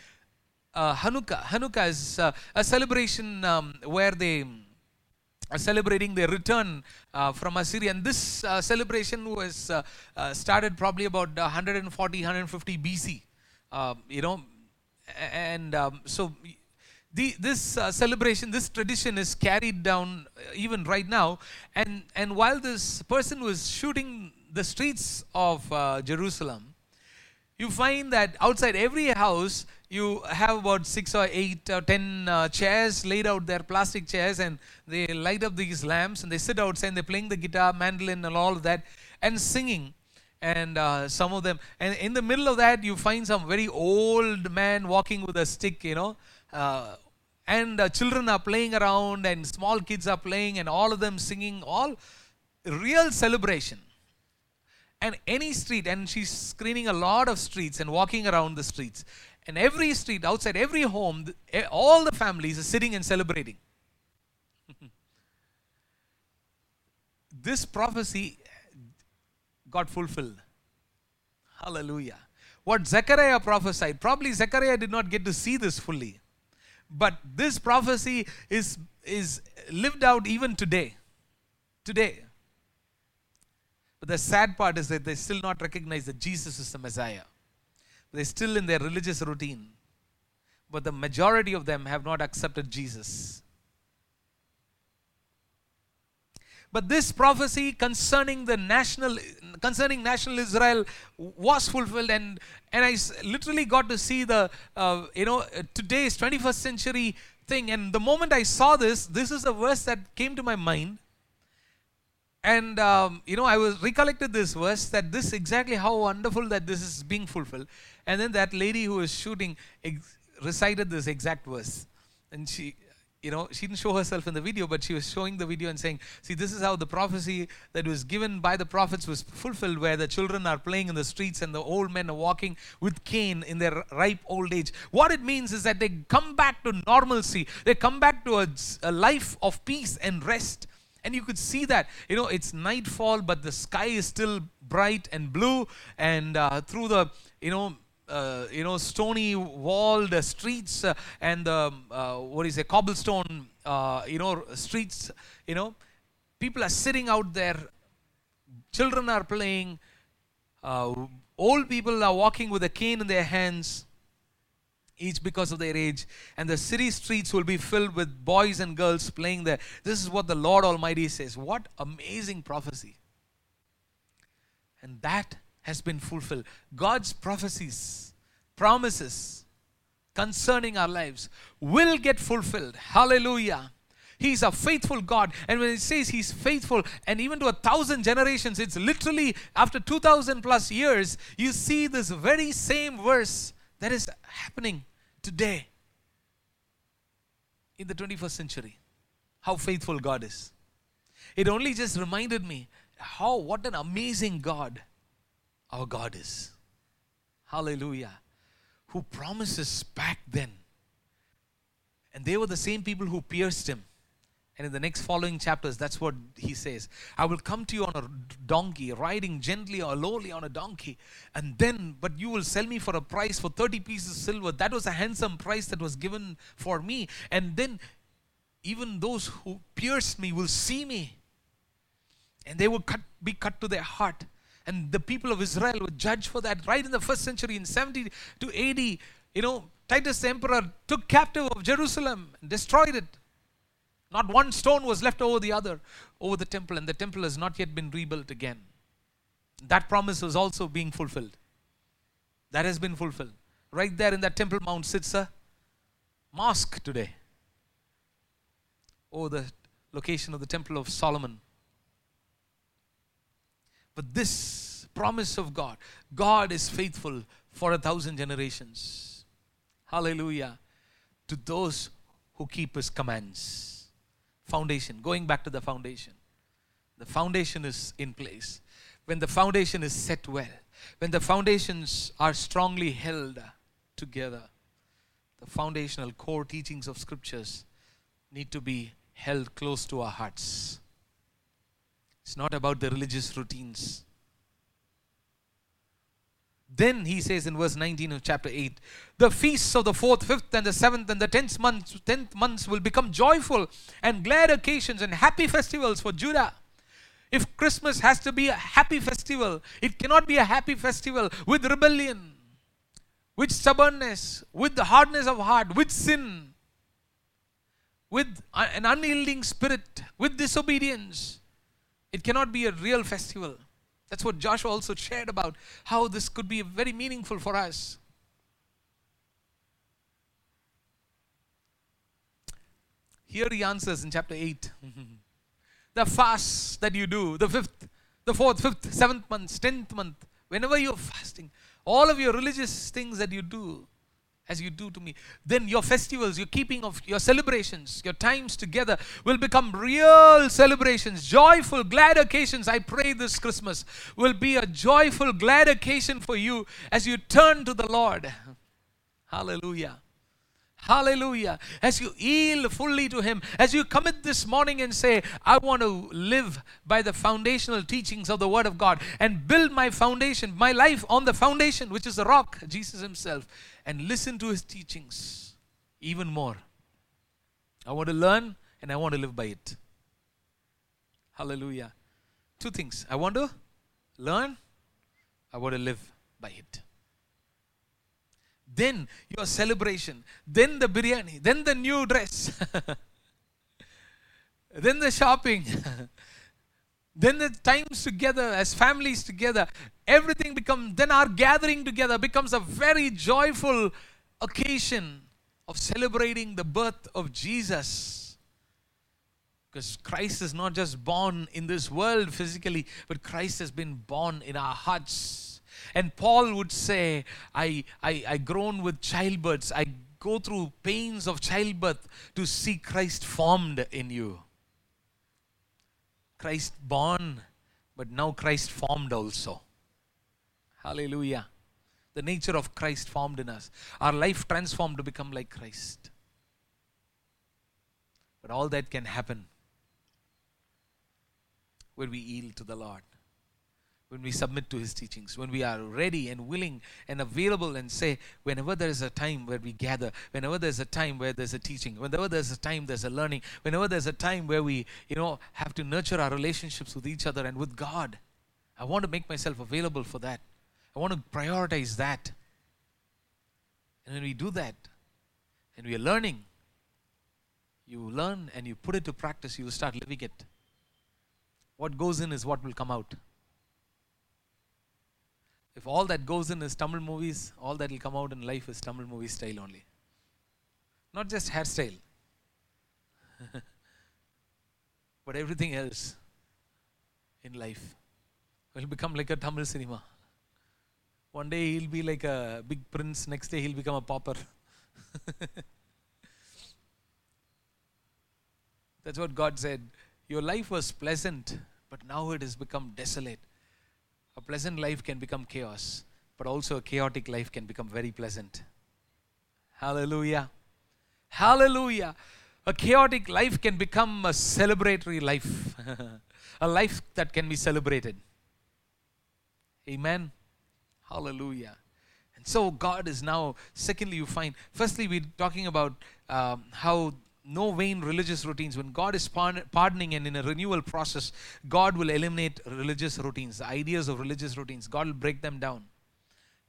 Speaker 1: uh, Hanukkah. Hanukkah is a celebration um, where they are celebrating their return uh, from Assyria. And this uh, celebration was uh, uh, started probably about 140, 150 BC. you know, and um, so the, this uh, celebration, this tradition is carried down even right now. And, and while this person was shooting the streets of uh, Jerusalem, you find that outside every house, you have about six or eight or ten uh, chairs laid out there, plastic chairs, and they light up these lamps and they sit outside and they're playing the guitar, mandolin, and all of that, and singing. And uh, some of them, and in the middle of that, you find some very old man walking with a stick, you know, uh, and children are playing around, and small kids are playing, and all of them singing, all real celebration and any street and she's screening a lot of streets and walking around the streets and every street, outside every home, all the families are sitting and celebrating. *laughs* this prophecy got fulfilled. Hallelujah. What Zechariah prophesied, probably Zechariah did not get to see this fully. But this prophecy is, is lived out even today. Today. But the sad part is that they still not recognize that Jesus is the Messiah. They're still in their religious routine. But the majority of them have not accepted Jesus. But this prophecy concerning the national, concerning national Israel was fulfilled, and and I literally got to see the, uh, you know, today's 21st century thing. And the moment I saw this, this is a verse that came to my mind and um, you know, I was recollected this verse that this exactly how wonderful that this is being fulfilled. And then that lady who was shooting ex- recited this exact verse, and she, you know, she didn't show herself in the video, but she was showing the video and saying, "See, this is how the prophecy that was given by the prophets was fulfilled, where the children are playing in the streets and the old men are walking with cane in their ripe old age. What it means is that they come back to normalcy. They come back to a, a life of peace and rest." And you could see that, you know, it's nightfall, but the sky is still bright and blue. And uh, through the, you know, uh, you know, stony walled streets uh, and the, uh, what is a cobblestone, uh, you know, streets, you know, people are sitting out there. Children are playing. Uh, old people are walking with a cane in their hands each because of their age. And the city streets will be filled with boys and girls playing there. This is what the Lord Almighty says. What amazing prophecy. And that has been fulfilled. God's prophecies, promises concerning our lives will get fulfilled. Hallelujah. He's a faithful God. And when it says He's faithful, and even to a thousand generations, it's literally after 2,000 plus years, you see this very same verse that is happening today in the 21st century. How faithful God is. It only just reminded me how, what an amazing God our God is. Hallelujah. Who promises back then. And they were the same people who pierced him And in the next following chapters, that's what he says. I will come to you on a donkey, riding gently or lowly on a donkey. And then, but you will sell me for a price for 30 pieces of silver. That was a handsome price that was given for me. And then, even those who pierced me will see me. And they will cut, be cut to their heart. And the people of Israel were judged for that right in the first century, in 70 to 80. You know, Titus the emperor took captive of Jerusalem and destroyed it not one stone was left over the other, over the temple, and the temple has not yet been rebuilt again. That promise was also being fulfilled. That has been fulfilled. Right there in that Temple Mount sits a mosque today. Oh, the location of the Temple of Solomon. But this promise of God, God is faithful for a thousand generations. Hallelujah. To those who keep his commands foundation, going back to the foundation. The foundation is in place. When the foundation is set well, when the foundations are strongly held together, the foundational core teachings of scriptures need to be held close to our hearts. It's not about the religious routines. Then he says in verse 19 of chapter 8, the feasts of the fourth, fifth, and the seventh, and the tenth months, tenth months will become joyful and glad occasions and happy festivals for Judah. If Christmas has to be a happy festival, it cannot be a happy festival with rebellion, with stubbornness, with the hardness of heart, with sin, with an unyielding spirit, with disobedience. It cannot be a real festival. That's what Joshua also shared about how this could be very meaningful for us. Here he answers in chapter 8. *laughs* the fasts that you do, the fifth, the fourth, fifth, seventh month, tenth month, whenever you're fasting, all of your religious things that you do, as you do to me. Then your festivals, your keeping of your celebrations, your times together will become real celebrations, joyful, glad occasions. I pray this Christmas will be a joyful, glad occasion for you as you turn to the Lord. Hallelujah. Hallelujah. As you yield fully to Him, as you commit this morning and say, I want to live by the foundational teachings of the Word of God and build my foundation, my life on the foundation, which is the rock, Jesus Himself, and listen to His teachings even more. I want to learn and I want to live by it. Hallelujah. Two things. I want to learn, I want to live by it then your celebration, then the biryani, then the new dress, *laughs* then the shopping, *laughs* then the times together as families together, everything becomes, then our gathering together becomes a very joyful occasion of celebrating the birth of Jesus. Because Christ is not just born in this world physically, but Christ has been born in our hearts and Paul would say, I, I, I groan with childbirths. I go through pains of childbirth to see Christ formed in you. Christ born, but now Christ formed also. Hallelujah. The nature of Christ formed in us. Our life transformed to become like Christ. But all that can happen when we yield to the Lord when we submit to his teachings, when we are ready and willing and available and say, whenever there is a time where we gather, whenever there's a time where there's a teaching, whenever there's a time there's a learning, whenever there's a time where we, you know, have to nurture our relationships with each other and with God, I want to make myself available for that. I want to prioritize that. And when we do that, and we are learning, you learn and you put it to practice, you will start living it. What goes in is what will come out. If all that goes in is Tamil movies, all that will come out in life is Tamil movie style only. Not just hairstyle, *laughs* but everything else in life will become like a Tamil cinema. One day he'll be like a big prince, next day he'll become a pauper. *laughs* That's what God said. Your life was pleasant, but now it has become desolate. A pleasant life can become chaos, but also a chaotic life can become very pleasant. Hallelujah. Hallelujah. a chaotic life can become a celebratory life, *laughs* a life that can be celebrated. Amen. Hallelujah. And so God is now, secondly, you find, firstly, we're talking about um, how no vain religious routines. When God is pardoning and in a renewal process, God will eliminate religious routines, the ideas of religious routines. God will break them down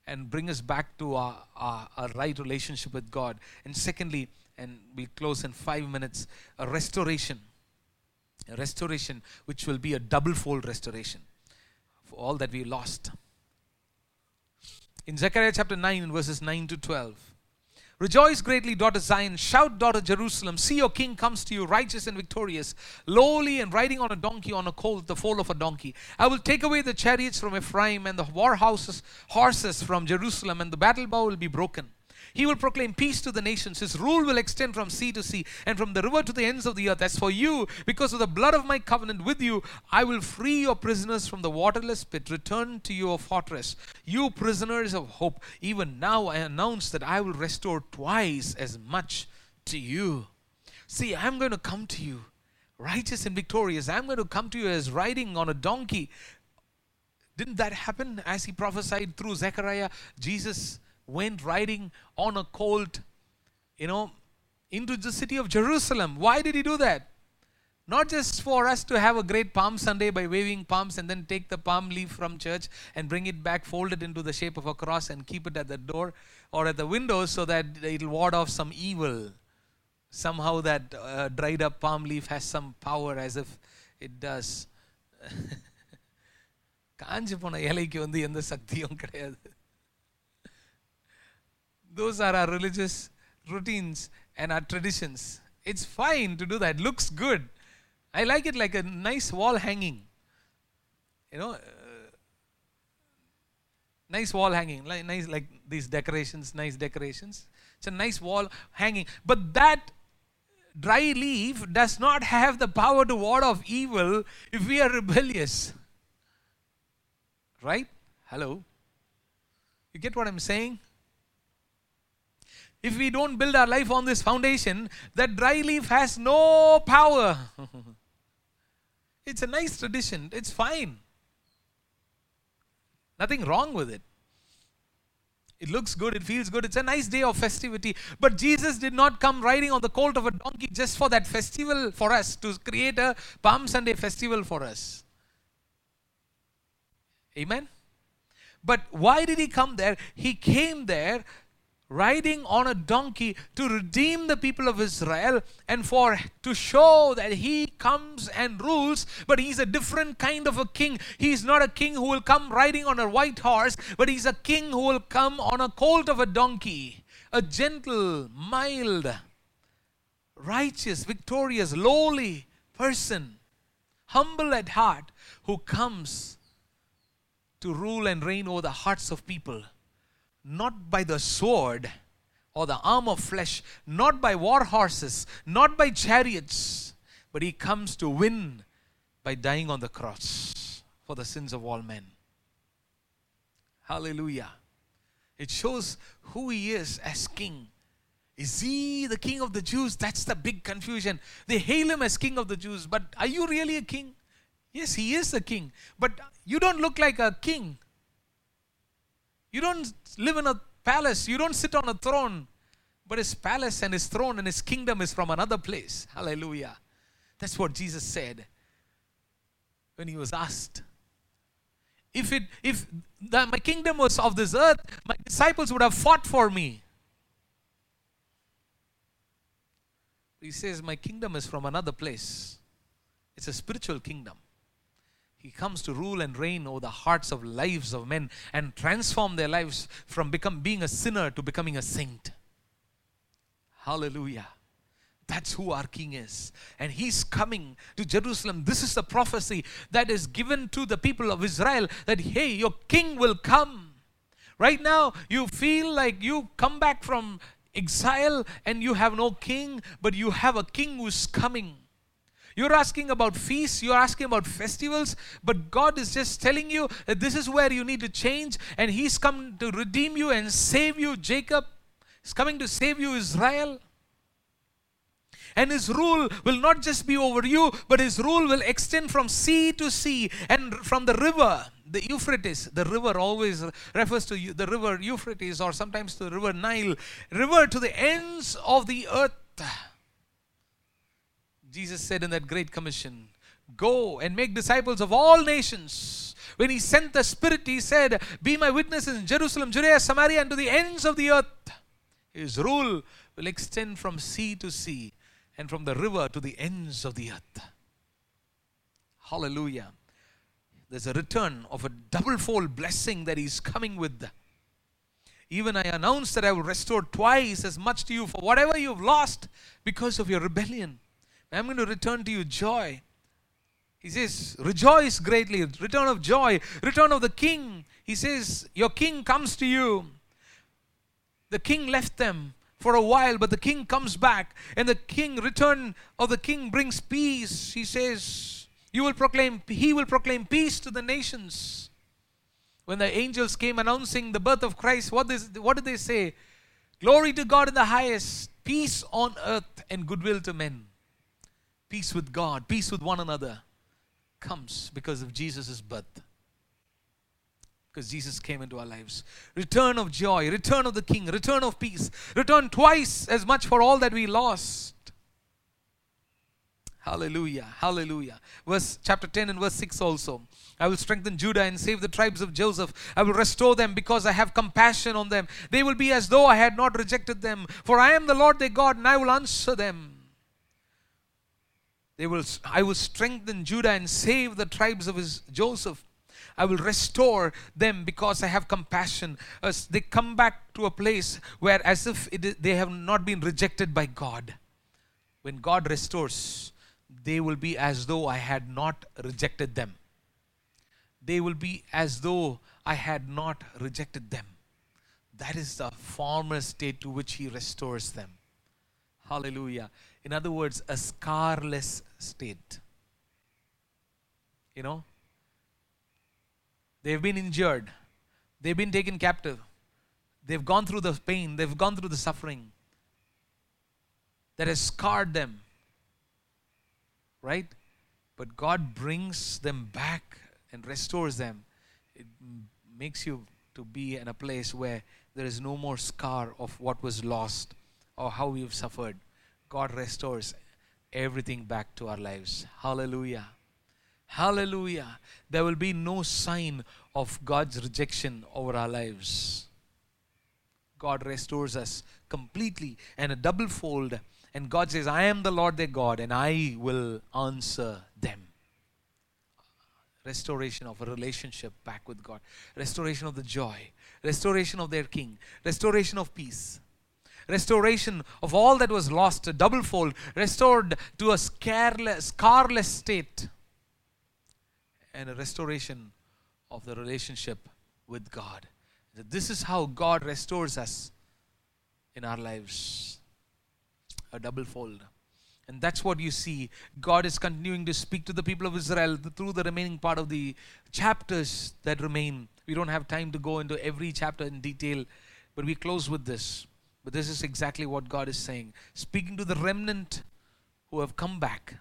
Speaker 1: and bring us back to our, our, our right relationship with God. And secondly, and we'll close in five minutes, a restoration. A restoration which will be a double fold restoration for all that we lost. In Zechariah chapter 9, verses 9 to 12. Rejoice greatly, daughter Zion. Shout, daughter Jerusalem. See, your king comes to you, righteous and victorious, lowly and riding on a donkey, on a colt, the foal of a donkey. I will take away the chariots from Ephraim and the war horses, horses from Jerusalem, and the battle bow will be broken. He will proclaim peace to the nations. His rule will extend from sea to sea and from the river to the ends of the earth. As for you, because of the blood of my covenant with you, I will free your prisoners from the waterless pit. Return to your fortress. You prisoners of hope, even now I announce that I will restore twice as much to you. See, I'm going to come to you righteous and victorious. I'm going to come to you as riding on a donkey. Didn't that happen as he prophesied through Zechariah? Jesus went riding on a colt, you know, into the city of Jerusalem. Why did he do that? Not just for us to have a great Palm Sunday by waving palms and then take the palm leaf from church and bring it back, fold it into the shape of a cross and keep it at the door or at the window so that it'll ward off some evil. Somehow that uh, dried up palm leaf has some power as if it does. *laughs* காஞ்சி போன இலைக்கு வந்து எந்த சக்தியும் கிடையாது those are our religious routines and our traditions. It's fine to do that. Looks good. I like it like a nice wall hanging. You know, uh, nice wall hanging, like nice like these decorations, nice decorations. It's a nice wall hanging. But that dry leaf does not have the power to ward off evil if we are rebellious. Right? Hello? You get what I'm saying? If we don't build our life on this foundation, that dry leaf has no power. it's a nice tradition, it's fine. Nothing wrong with it. It looks good, it feels good, it's a nice day of festivity. But Jesus did not come riding on the colt of a donkey just for that festival for us, to create a Palm Sunday festival for us. Amen? But why did he come there? He came there riding on a donkey to redeem the people of Israel and for to show that he comes and rules but he's a different kind of a king. He's not a king who will come riding on a white horse but he's a king who will come on a colt of a donkey a gentle mild righteous victorious lowly person humble at heart who comes to rule and reign over the hearts of people not by the sword or the arm of flesh, not by war horses, not by chariots, but he comes to win by dying on the cross for the sins of all men. Hallelujah. It shows who he is as king. Is he the king of the Jews? That's the big confusion. They hail him as king of the Jews, but are you really a king? Yes, he is a king, but you don't look like a king. You don't live in a palace, you don't sit on a throne, but his palace and his throne and his kingdom is from another place. Hallelujah. That's what Jesus said when he was asked. If it if the, my kingdom was of this earth, my disciples would have fought for me. He says, My kingdom is from another place. It's a spiritual kingdom. He comes to rule and reign over the hearts of lives of men and transform their lives from become, being a sinner to becoming a saint. Hallelujah. That's who our king is. And he's coming to Jerusalem. This is the prophecy that is given to the people of Israel that, hey, your king will come. Right now, you feel like you come back from exile and you have no king, but you have a king who's coming. You're asking about feasts, you're asking about festivals, but God is just telling you that this is where you need to change, and He's come to redeem you and save you, Jacob. He's coming to save you, Israel. And his rule will not just be over you, but his rule will extend from sea to sea and from the river, the Euphrates. The river always refers to the river Euphrates or sometimes to the river Nile, river to the ends of the earth. Jesus said in that great commission, Go and make disciples of all nations. When he sent the Spirit, he said, Be my witnesses in Jerusalem, Judea, Samaria, and to the ends of the earth. His rule will extend from sea to sea and from the river to the ends of the earth. Hallelujah. There's a return of a double fold blessing that He's coming with. Even I announced that I will restore twice as much to you for whatever you've lost because of your rebellion. I'm going to return to you joy. He says, Rejoice greatly, return of joy, return of the king. He says, Your king comes to you. The king left them for a while, but the king comes back, and the king return of the king brings peace. He says, You will proclaim, he will proclaim peace to the nations. When the angels came announcing the birth of Christ, what, is, what did they say? Glory to God in the highest, peace on earth, and goodwill to men peace with God, peace with one another comes because of Jesus' birth. Because Jesus came into our lives. Return of joy, return of the King, return of peace, return twice as much for all that we lost. Hallelujah, hallelujah. Verse chapter 10 and verse 6 also. I will strengthen Judah and save the tribes of Joseph. I will restore them because I have compassion on them. They will be as though I had not rejected them. For I am the Lord their God and I will answer them. They will, I will strengthen Judah and save the tribes of his Joseph. I will restore them because I have compassion. Uh, as they come back to a place where, as if they have not been rejected by God. When God restores, they will be as though I had not rejected them. They will be as though I had not rejected them. That is the former state to which He restores them. Hallelujah. In other words, a scarless state. You know, they've been injured, they've been taken captive, they've gone through the pain, they've gone through the suffering that has scarred them. Right? But God brings them back and restores them. It makes you to be in a place where there is no more scar of what was lost or how you've suffered. God restores everything back to our lives. Hallelujah. Hallelujah. There will be no sign of God's rejection over our lives. God restores us completely and a double fold. And God says, I am the Lord their God and I will answer them. Restoration of a relationship back with God, restoration of the joy, restoration of their King, restoration of peace restoration of all that was lost, a double fold, restored to a scarless state, and a restoration of the relationship with God. This is how God restores us in our lives. A double fold. And that's what you see. God is continuing to speak to the people of Israel through the remaining part of the chapters that remain. We don't have time to go into every chapter in detail, but we close with this. But this is exactly what God is saying, speaking to the remnant who have come back.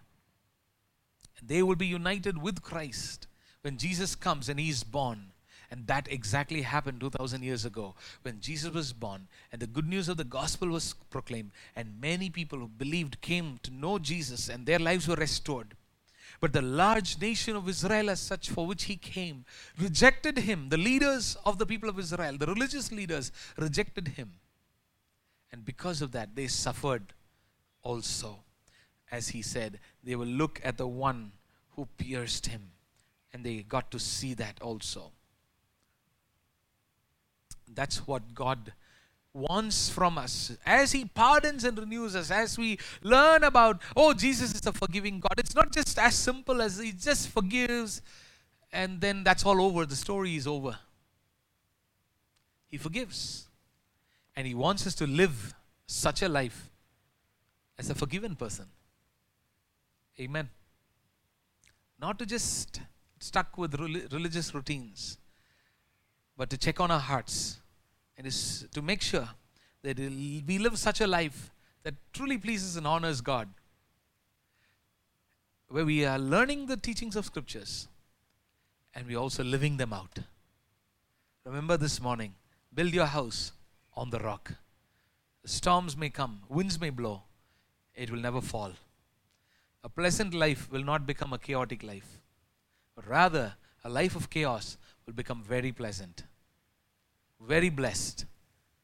Speaker 1: They will be united with Christ when Jesus comes and He is born. And that exactly happened 2000 years ago when Jesus was born and the good news of the gospel was proclaimed, and many people who believed came to know Jesus and their lives were restored. But the large nation of Israel, as such, for which he came, rejected him. The leaders of the people of Israel, the religious leaders, rejected him. And because of that, they suffered also. As he said, they will look at the one who pierced him. And they got to see that also. That's what God wants from us. As He pardons and renews us, as we learn about, oh, Jesus is a forgiving God, it's not just as simple as He just forgives and then that's all over. The story is over. He forgives. And He wants us to live such a life as a forgiven person. Amen. Not to just stuck with religious routines, but to check on our hearts and to make sure that we live such a life that truly pleases and honors God where we are learning the teachings of scriptures and we're also living them out. Remember this morning build your house on the rock. Storms may come, winds may blow, it will never fall. A pleasant life will not become a chaotic life, but rather, a life of chaos will become very pleasant, very blessed.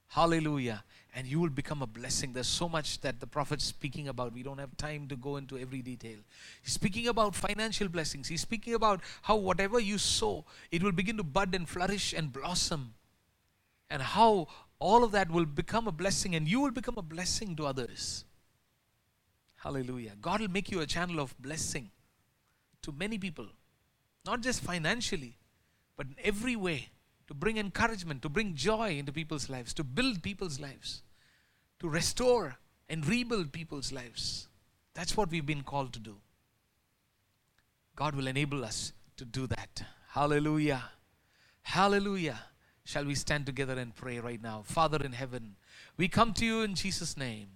Speaker 1: Hallelujah. And you will become a blessing. There's so much that the prophet's speaking about. We don't have time to go into every detail. He's speaking about financial blessings. He's speaking about how whatever you sow, it will begin to bud and flourish and blossom. And how all of that will become a blessing and you will become a blessing to others. Hallelujah. God will make you a channel of blessing to many people, not just financially, but in every way to bring encouragement, to bring joy into people's lives, to build people's lives, to restore and rebuild people's lives. That's what we've been called to do. God will enable us to do that. Hallelujah. Hallelujah. Shall we stand together and pray right now? Father in heaven, we come to you in Jesus' name.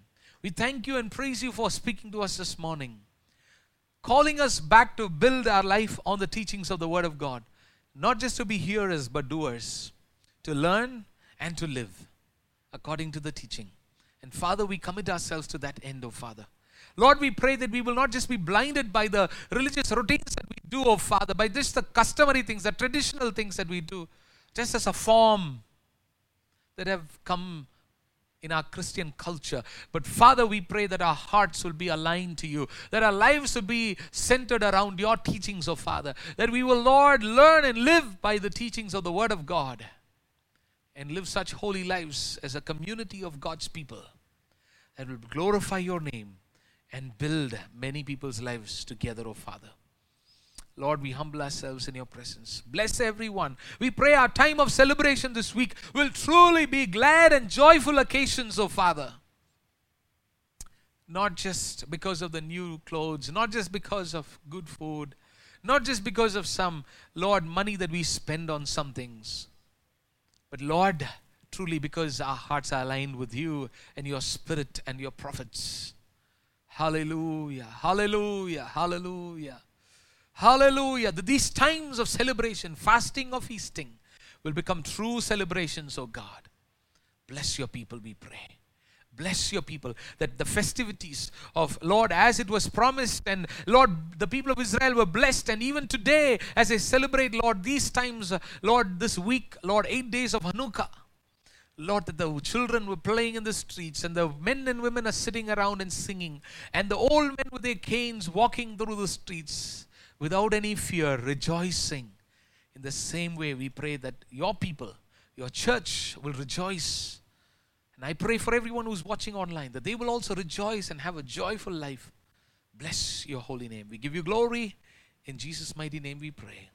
Speaker 1: We thank you and praise you for speaking to us this morning, calling us back to build our life on the teachings of the Word of God not just to be hearers but doers, to learn and to live according to the teaching. And Father, we commit ourselves to that end, oh Father. Lord, we pray that we will not just be blinded by the religious routines that we do, oh Father, by just the customary things, the traditional things that we do, just as a form that have come in our Christian culture. But Father, we pray that our hearts will be aligned to you, that our lives will be centered around your teachings, oh Father, that we will, Lord, learn and live by the teachings of the Word of God and live such holy lives as a community of God's people that will glorify your name and build many people's lives together, oh Father. Lord, we humble ourselves in your presence. Bless everyone. We pray our time of celebration this week will truly be glad and joyful occasions, oh Father. Not just because of the new clothes, not just because of good food, not just because of some, Lord, money that we spend on some things, but Lord, truly because our hearts are aligned with you and your spirit and your prophets. Hallelujah, hallelujah, hallelujah. Hallelujah. These times of celebration, fasting or feasting, will become true celebrations, oh God. Bless your people, we pray. Bless your people that the festivities of Lord, as it was promised, and Lord, the people of Israel were blessed, and even today, as they celebrate, Lord, these times, Lord, this week, Lord, eight days of Hanukkah. Lord, that the children were playing in the streets, and the men and women are sitting around and singing, and the old men with their canes walking through the streets without any fear, rejoicing. In the same way, we pray that your people, your church will rejoice. And I pray for everyone who's watching online that they will also rejoice and have a joyful life. Bless your holy name. We give you glory. In Jesus' mighty name we pray.